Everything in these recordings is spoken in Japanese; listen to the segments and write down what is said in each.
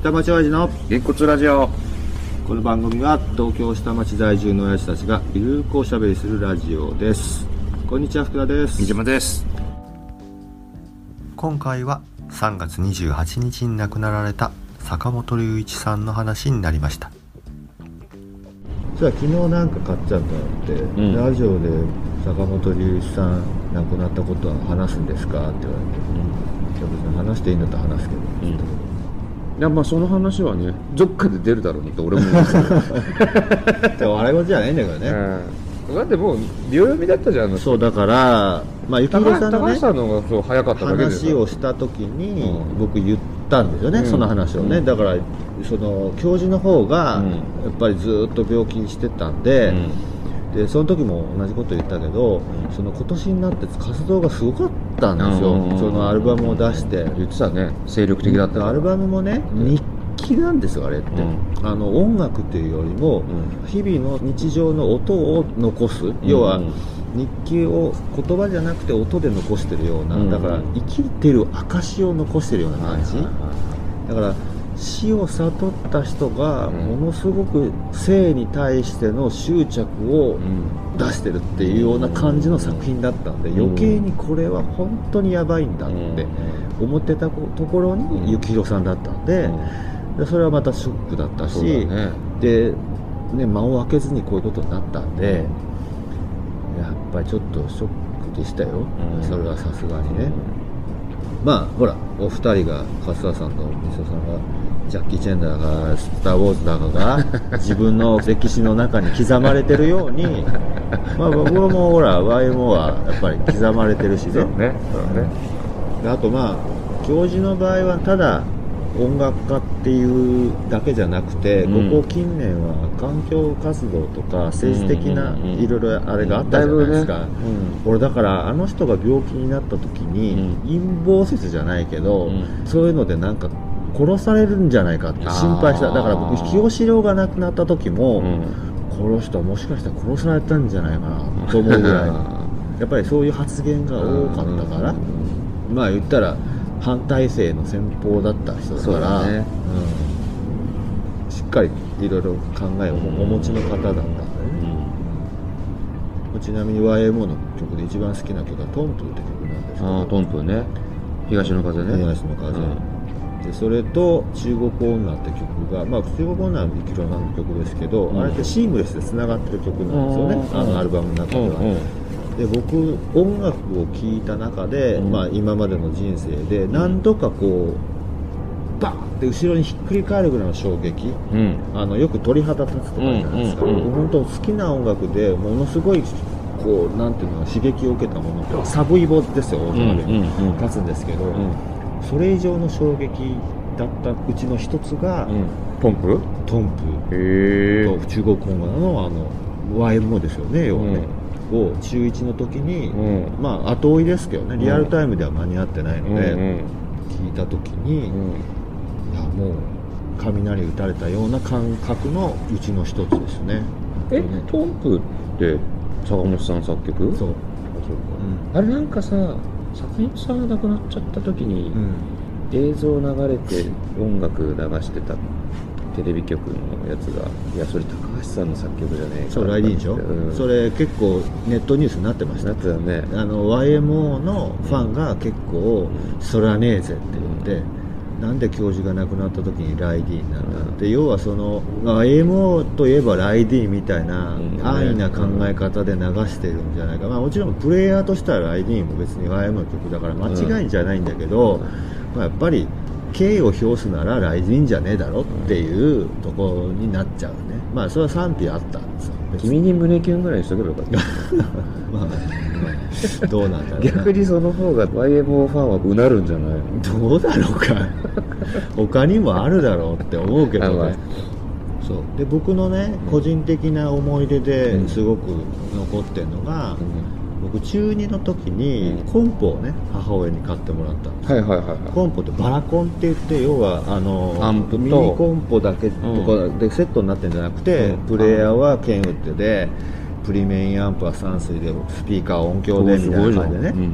下町親父のげんこつラジオ。この番組は東京下町在住の親父たちがゆるくおしゃべりするラジオです。こんにちは福田です。三島です。今回は3月28日に亡くなられた坂本龍一さんの話になりました。じゃあ昨日なんか買っちゃったって、ん。ラジオで坂本龍一さん亡くなったことは話すんですか？って言われて、いや別に話していいんだったら話すけど、うんいやまあその話はねどっかで出るだろうなって俺も思ってるでも笑い事じゃないんだけどね、うん。だってもう秒読みだったじゃんそうだからまあ幸高宏さんのね橋高橋さんの方がそう早かっただけです話をした時にうん。僕言ったんですよね、うん。その話をね、うん。だからその教授の方がうん。やっぱりずっと病気してたんで,、でその時も同じこと言ったけど、ん。その今年になって活動がすごかったんですよ、うんそのアルバムを出して、言ってたね。精力的だったアルバムもね、うん。日記なんですよあれって、うあの音楽っていうよりも、ん。日々の日常の音を残す、要は日記を言葉じゃなくて音で残してるような、うんだから生きてる証を残してるような感じ、だから死を悟った人がうん。ものすごく生に対しての執着をうん。出してるっていうような感じの作品だったんでうん。余計にこれは本当にやばいんだって思ってたところうん。に幸宏さんだったんででそれはまたショックだったしで、ね、間を空けずにこういうことになったんでやっぱりちょっとショックでしたよ。うん。それはさすがにね。まあほらお二人が勝田さんと西尾さんがジャッキー・チェンだかスター・ウォーズだかが 自分の歴史の中に刻まれてるように まあ僕もほら YMO はやっぱり刻まれてるしね。そうねそうね。であとまあ教授の場合はただ音楽家っていうだけじゃなくて、うん。ここ近年は環境活動とか政治的なうんうんうんいろいろあれがあったじゃないですか、だいぶね。俺だからあの人が病気になった時に、陰謀説じゃないけど、うん。そういうのでなんか殺されるんじゃないかって心配した。あーだから僕清志郎が亡くなった時も、うん。この人はもしかしたら殺されたんじゃないかなと思うぐらいやっぱりそういう発言が多かったから、まあ言ったら反体制の先鋒だった人だからだね。うん。しっかりいろいろ考えをお持ちの方だったんだよね、ちなみに YMO の曲で一番好きな曲は「トンプー」って曲なんですけああどトンプね。東の風ね。東の風、でそれと「中国女」って曲が、まあ、中国女はミキロさんの曲ですけど、うん。あれってシームレスでつながってる曲なんですよね、うん。あのアルバムの中では、で僕音楽を聴いた中で、うん。まあ、今までの人生で何度かこうバーンって後ろにひっくり返るぐらいの衝撃。うん。うんあのよく鳥肌立つとかあるじゃないですか、うんうんうん。僕本当好きな音楽でものすごいこうなんていうの刺激を受けたものってサブイボですよ大人で、うんうん。うん立つんですけど、うんそれ以上の衝撃だったうちの一つが、うん。ポンプ？トンプ。と中国音楽のあの YMO ですよね要はね、を中1の時に、うん。まあ後追いですけどねリアルタイムでは間に合ってないので、うん聞いた時に、いうん。やもう雷打たれたような感覚のうちの一つですね。えトンプって坂本さん作曲？そう、あれなんかさ坂本さんが亡くなっちゃった時にうん。映像流れて音楽流してたテレビ局のやつがいやそれ高橋さんの作曲じゃねえかそうライディーンでしょ、うん。それ結構ネットニュースになってました。なってたね。あの YMO のファンが結構「そらねえぜ」って言って、なんで教授が亡くなった時にライディーンなんだって、要はその YMO といえばライディーンみたいなうん。安易な考え方で流してるんじゃないか、まあ、もちろんプレイヤーとしてはライディーンも別に YMO の曲だから間違いじゃないんだけど、まあ、やっぱり敬意を表すならライディーンじゃねえだろっていうところになっちゃうね。まあそれは賛否あったんですよ。君に胸キュンぐらいにしとけばよかった。まあ、まあ どうなんだろうな。逆にその方が YMO ファンはうなるんじゃないの？どうだろうか。他にもあるだろうって思うけどね。そう。で僕のね個人的な思い出でうん。すごく残ってるのが、僕中2の時にうん。コンポをね母親に買ってもらったんですはいはいはいはい。コンポってバラコンって言って要はあのアンプと。ミニコンポだけとかでセットになってるんじゃなくて、うん。プレイヤーはケンウッドでプリメインアンプは山水でスピーカー音響でみたいな感じでね、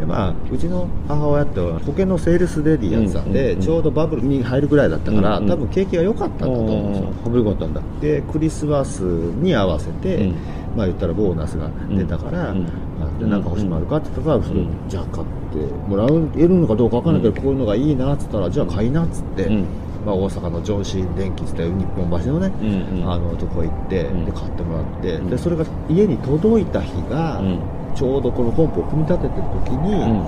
でまあ、うちの母親って保険のセールスレディやってたんで、ちょうどバブルに入るぐらいだったから、うんうん。多分景気が良かったんだと思う。んですよ羽振りがあったんだ。でクリスマスに合わせて、うん。まあ言ったらボーナスが出たから、うん。あでなんか欲しいものあるかって言ったら、うん。じゃあ買ってもらえるのかどうか分かんないけど、こういうのがいいなっつったらじゃあ買いなっつって、うんまあ、大阪の上信電機っつって日本橋のね、うんうん。あのとこ行って、うん。で買ってもらって、うん。でそれが家に届いた日が、うん。ちょうどこの本舗を組み立ててる時に、うん。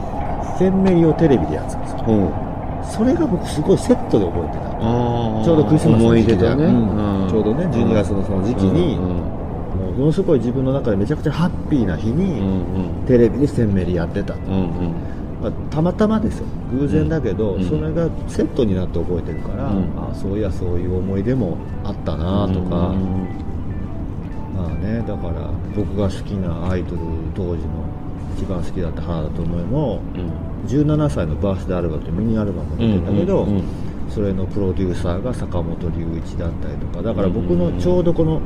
フェンメリをテレビでやってたんですよ。それが僕すごいセットで覚えてた。ちょうどクリスマスの時期で思い出だね、うん。ちょうどね12月のその時期にうん。うん。もうものすごい自分の中でめちゃくちゃハッピーな日に、うんテレビでセンメリやってた、うんうんまあ、たまたまですよ。偶然だけど、うん。それがセットになって覚えてるから、うん。あそういやそういう思い出もあったなとか、うん。まあねだから僕が好きなアイドル当時の一番好きだった原田知世も17歳のバースデーアルバムってミニアルバムが出てんだけど、それのプロデューサーが坂本龍一だったりとか。だから僕のちょうどこの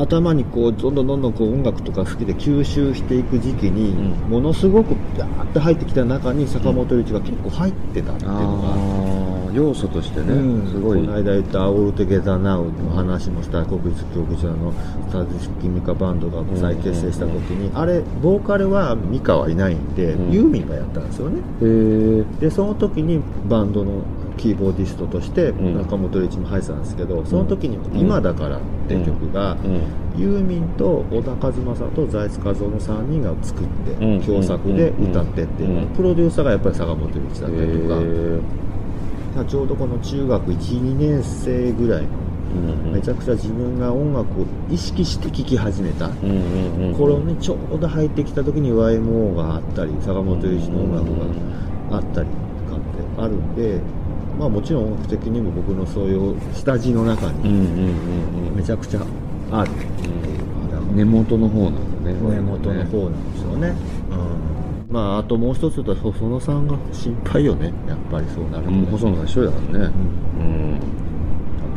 頭にこうどんどんどんどんこう音楽とか好きで吸収していく時期に、うん。ものすごくガーッて入ってきた中に坂本龍一が結構入ってたっていうのが。要素としてね、うん。すごい。この間言った「オールトゥゲザーナウの話もした国立競技場のスタジスキミカバンドが再結成した時に、あれボーカルはミカはいないんで、うん。ユーミンがやったんですよね。でその時にバンドのキーボーディストとしてん。中本龍一も入ってたんですけど、その時に「今だから」って曲が、うん。ユーミンと小田和正と財津和夫の3人が作って、うん。共作で歌ってっていう、うん。プロデューサーがやっぱり坂本龍一だったりとか、へちょうどこの中学12年生ぐらいのーめちゃくちゃ自分が音楽を意識して聴き始めた、うんうんうん頃にちょうど入ってきた時に YMO があったり坂本龍一の音楽があったりとかってあるんで、まあ、もちろん音楽的にも僕のそういう下地の中にうんうんうんうん。めちゃくちゃある。っていう根元の方なんだね。根元の方なんですよね、うん、まああともう一つ言うと細野さんが心配よね。やっぱりそうなると、ね。うん細野さん一人だからね。うん。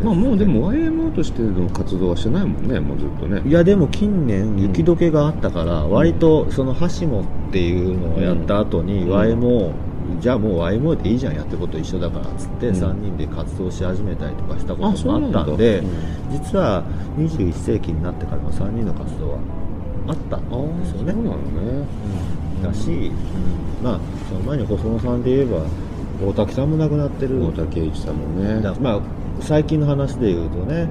まあもうでも YMO としての活動はしてないもんね。もうずっとね。いやでも近年雪解けがあったから、割とそのはしもっていうのをやった後に、うん。YMO じゃあもう YMO でいいじゃんやってること一緒だからっつって、うん。3人で活動し始めたりとかしたこあともあったんでうん。実は21世紀になってからも3人の活動はあったんですよね。そうなのね。だし、うん。まあその前に細野さんで言えば大滝さんも亡くなってる。大竹一さんもね。だまあ最近の話で言うとね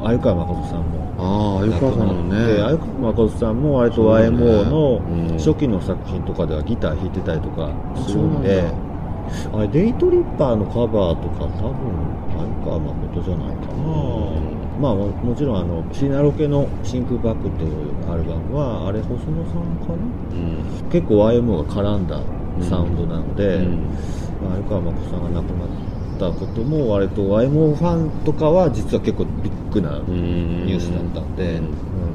うん。鮎川誠さんも。ああ鮎川さんもね。で鮎川誠さんも割と YMO うん。の初期の作品とかではギター弾いてたりとかするんんでだ。あれデイトリッパーのカバーとか多分鮎川誠じゃないかな、まあももちろんあのシナロケの「真空バック」というアルバムはあれ細野さんかな？うん。結構 YMO が絡んだサウンドなので、うん。まあ、鮎川誠さんが亡くなったことも割と YMO ファンとかは実は結構ビッグなうん。ニュースだったんで、うん。うん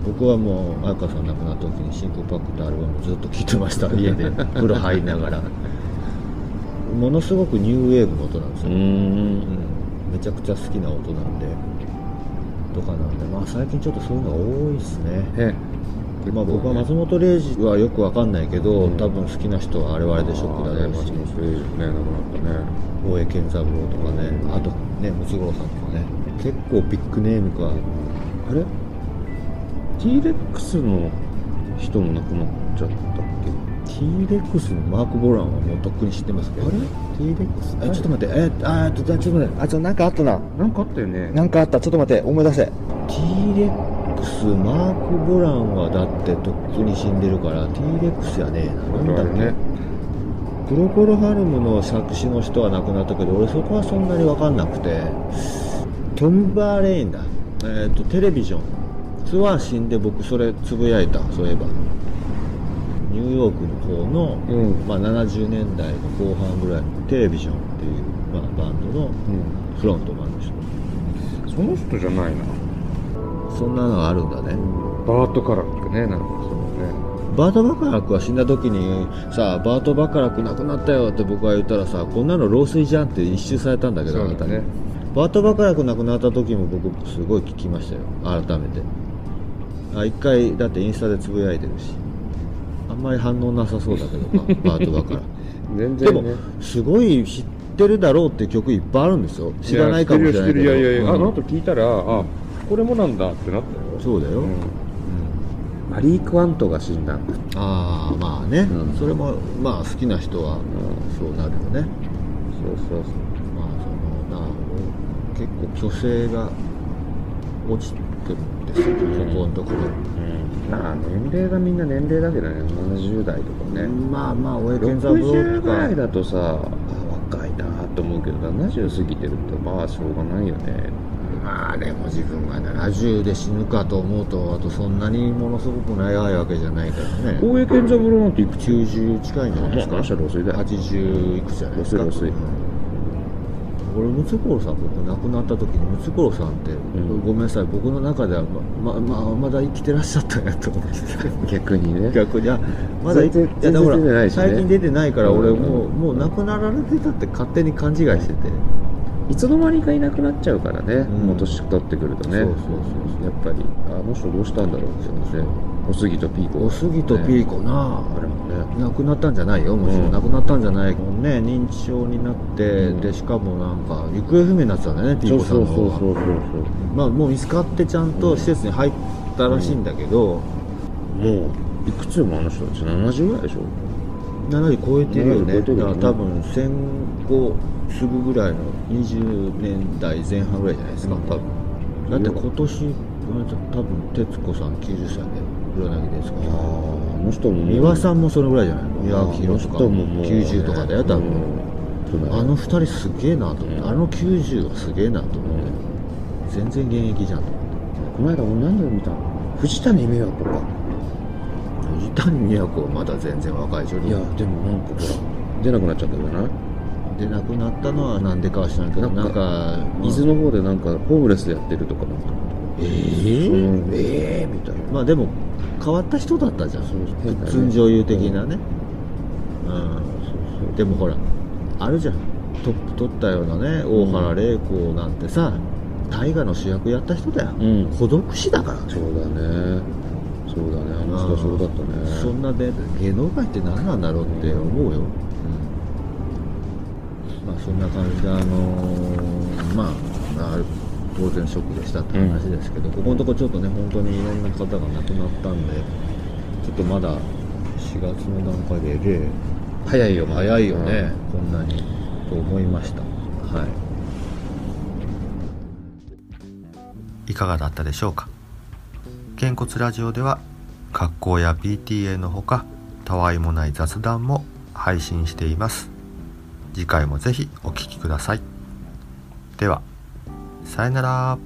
僕はもう鮎川さん亡くなった時に「真空パック」ってアルバムずっと聴いてました 家で風呂入りながら。ものすごくニューウェーブの音なんですうよ、うん。ん。めちゃくちゃ好きな音なんでとかなんでまあ最近ちょっとそういうのが多いですねえまあ僕は松本零士はよくわかんないけど、うん。多分好きな人はあれはあれでショックだろうしあーね松本零士ね亡くなったね大江健三郎とかね。あとねムツゴロウさんとかね。結構ビッグネームがあれ？T-REX の人も亡くなっちゃったっ T-REX のマーク・ボランはもうとっくに知ってますけど、ね、T-REX えちょっと待って。えっとちょっと待って。あちょっとなんかあったな。けなんかあったよね。なんかあった。ちょっと待って。思い出せ T-REX マーク・ボランはだってとっくに死んでるから T-REX やねえな。なんだっけ？ね。プロコル・ハルムの作詞の人は亡くなったけど俺そこはそんなに分かんなくて。トム・バーレインだ。えっ、とテレビジョン。ツアー死んで僕それつぶやいた。そういえば。ニューヨークの方の、うん。まあ、70年代の後半ぐらいのテレビジョンっていう、まあ、バンドのうん。フロントマンの人。その人じゃないなそんなのがあるんだね。バートカラックねなんかそのね。バート・バカラックが死んだ時にさバート・バカラック亡くなったよって僕が言ったらさこんなの老衰じゃんって一周されたんだけどあなたに。バート・バカラック亡くなった時も僕すごい聞きましたよ。改めて。あ一回だってインスタでつぶやいてるし。ああんまり反応なさそうだけど、まあ、パートだからでも全然ね。すごい知ってるだろうって曲いっぱいあるんですよ。知らないかもしれないけど。いやいやいや、うん。あの後聞いたらあこれもなんだってなったよ。そうだよ、うん。うん。マリー・クワントが死んだああまあね、うん。それもまあ好きな人はそうなるよね。そうそうそう。まあそのな結構虚勢が落ちてるんですよ、うんここのところ、まあ年齢がみんな年齢だけどね。70代とかね、まあまあ俺健三郎60とぐらいか。だとさあ若いなと思うけど70過ぎてるとまあしょうがないよね。まあでも自分が70で死ぬかと思うとあとそんなにものすごく長いわけじゃないからね。大江健三郎なんていくつ？90近いんじゃないですかまあ話は老衰だよ80いくつじゃないですか？俺ムツゴロウさん僕亡くなった時にムツゴロウさんって、ん。ごめんなさい僕の中ではままままだ生きてらっしゃったんやと思って逆にね。逆に。あまだいやだからね。最近出てないから俺うん。もう,、もう亡くなられてたって勝手に勘違いしてて、いつの間にかいなくなっちゃうからね、うん。もう年取ってくるとね。そうそうそうやっぱりあの人どうしたんだろうってねおすぎとピーコおすぎとピーコな、あれもね。亡くなったんじゃないよ。もちろん、うん亡くなったんじゃない。もんね認知症になって、うん。でしかもなんか行方不明になってたんだよねピーコさんの方は。そうまあもう見つかってちゃんと施設に入ったらしいんだけど、もういくつもあの人たち70ぐらいでしょ？70超えてるよね。70超えてるよね。だから多分戦後すぐぐらいの20年代前半ぐらいじゃないですか、うん。多分。だって今年多分徹子さん90歳で黒柳徹子あさんああの人ももう三輪さんもそのぐらいじゃないの？三輪宏とか。ももう90とかだよ多分、うん。あの二人すげえなと思って、うん。あの90はすげえなと思って、全然現役じゃんと思って。この間俺何で見たの？藤谷美和子か。藤谷美和子はまだ全然若いでしょ。いやでもなんかほら出なくなっちゃったじゃない？で亡くなったのはなんでかは知らんけどななんんかか伊豆の方でなんかホームレスやってるとかなんか。えそーのええみたいな。まあでも変わった人だったじゃん。普通女優的なね。うん。そうそう。でもほらあるじゃん。トップ取ったようなね大原麗子なんてさ大河の主役やった人だよ、うん。孤独死だから。そうだねそうだね。あの人はそうだったね。そんなで芸能界って何なんだろうって思うよ、まあそんな感じであのーまああ当然ショックでしたって話ですけど、ここのとこちょっとね本当にいろんな方が亡くなったんでちょっとまだ4月の段階でえれ早いよ早いよね、こんなにと思いました。はい。いかがだったでしょうか？げんこつラジオでは格好や PTA のほかたわいもない雑談も配信しています。次回も是非お聴きください。ではさよなら。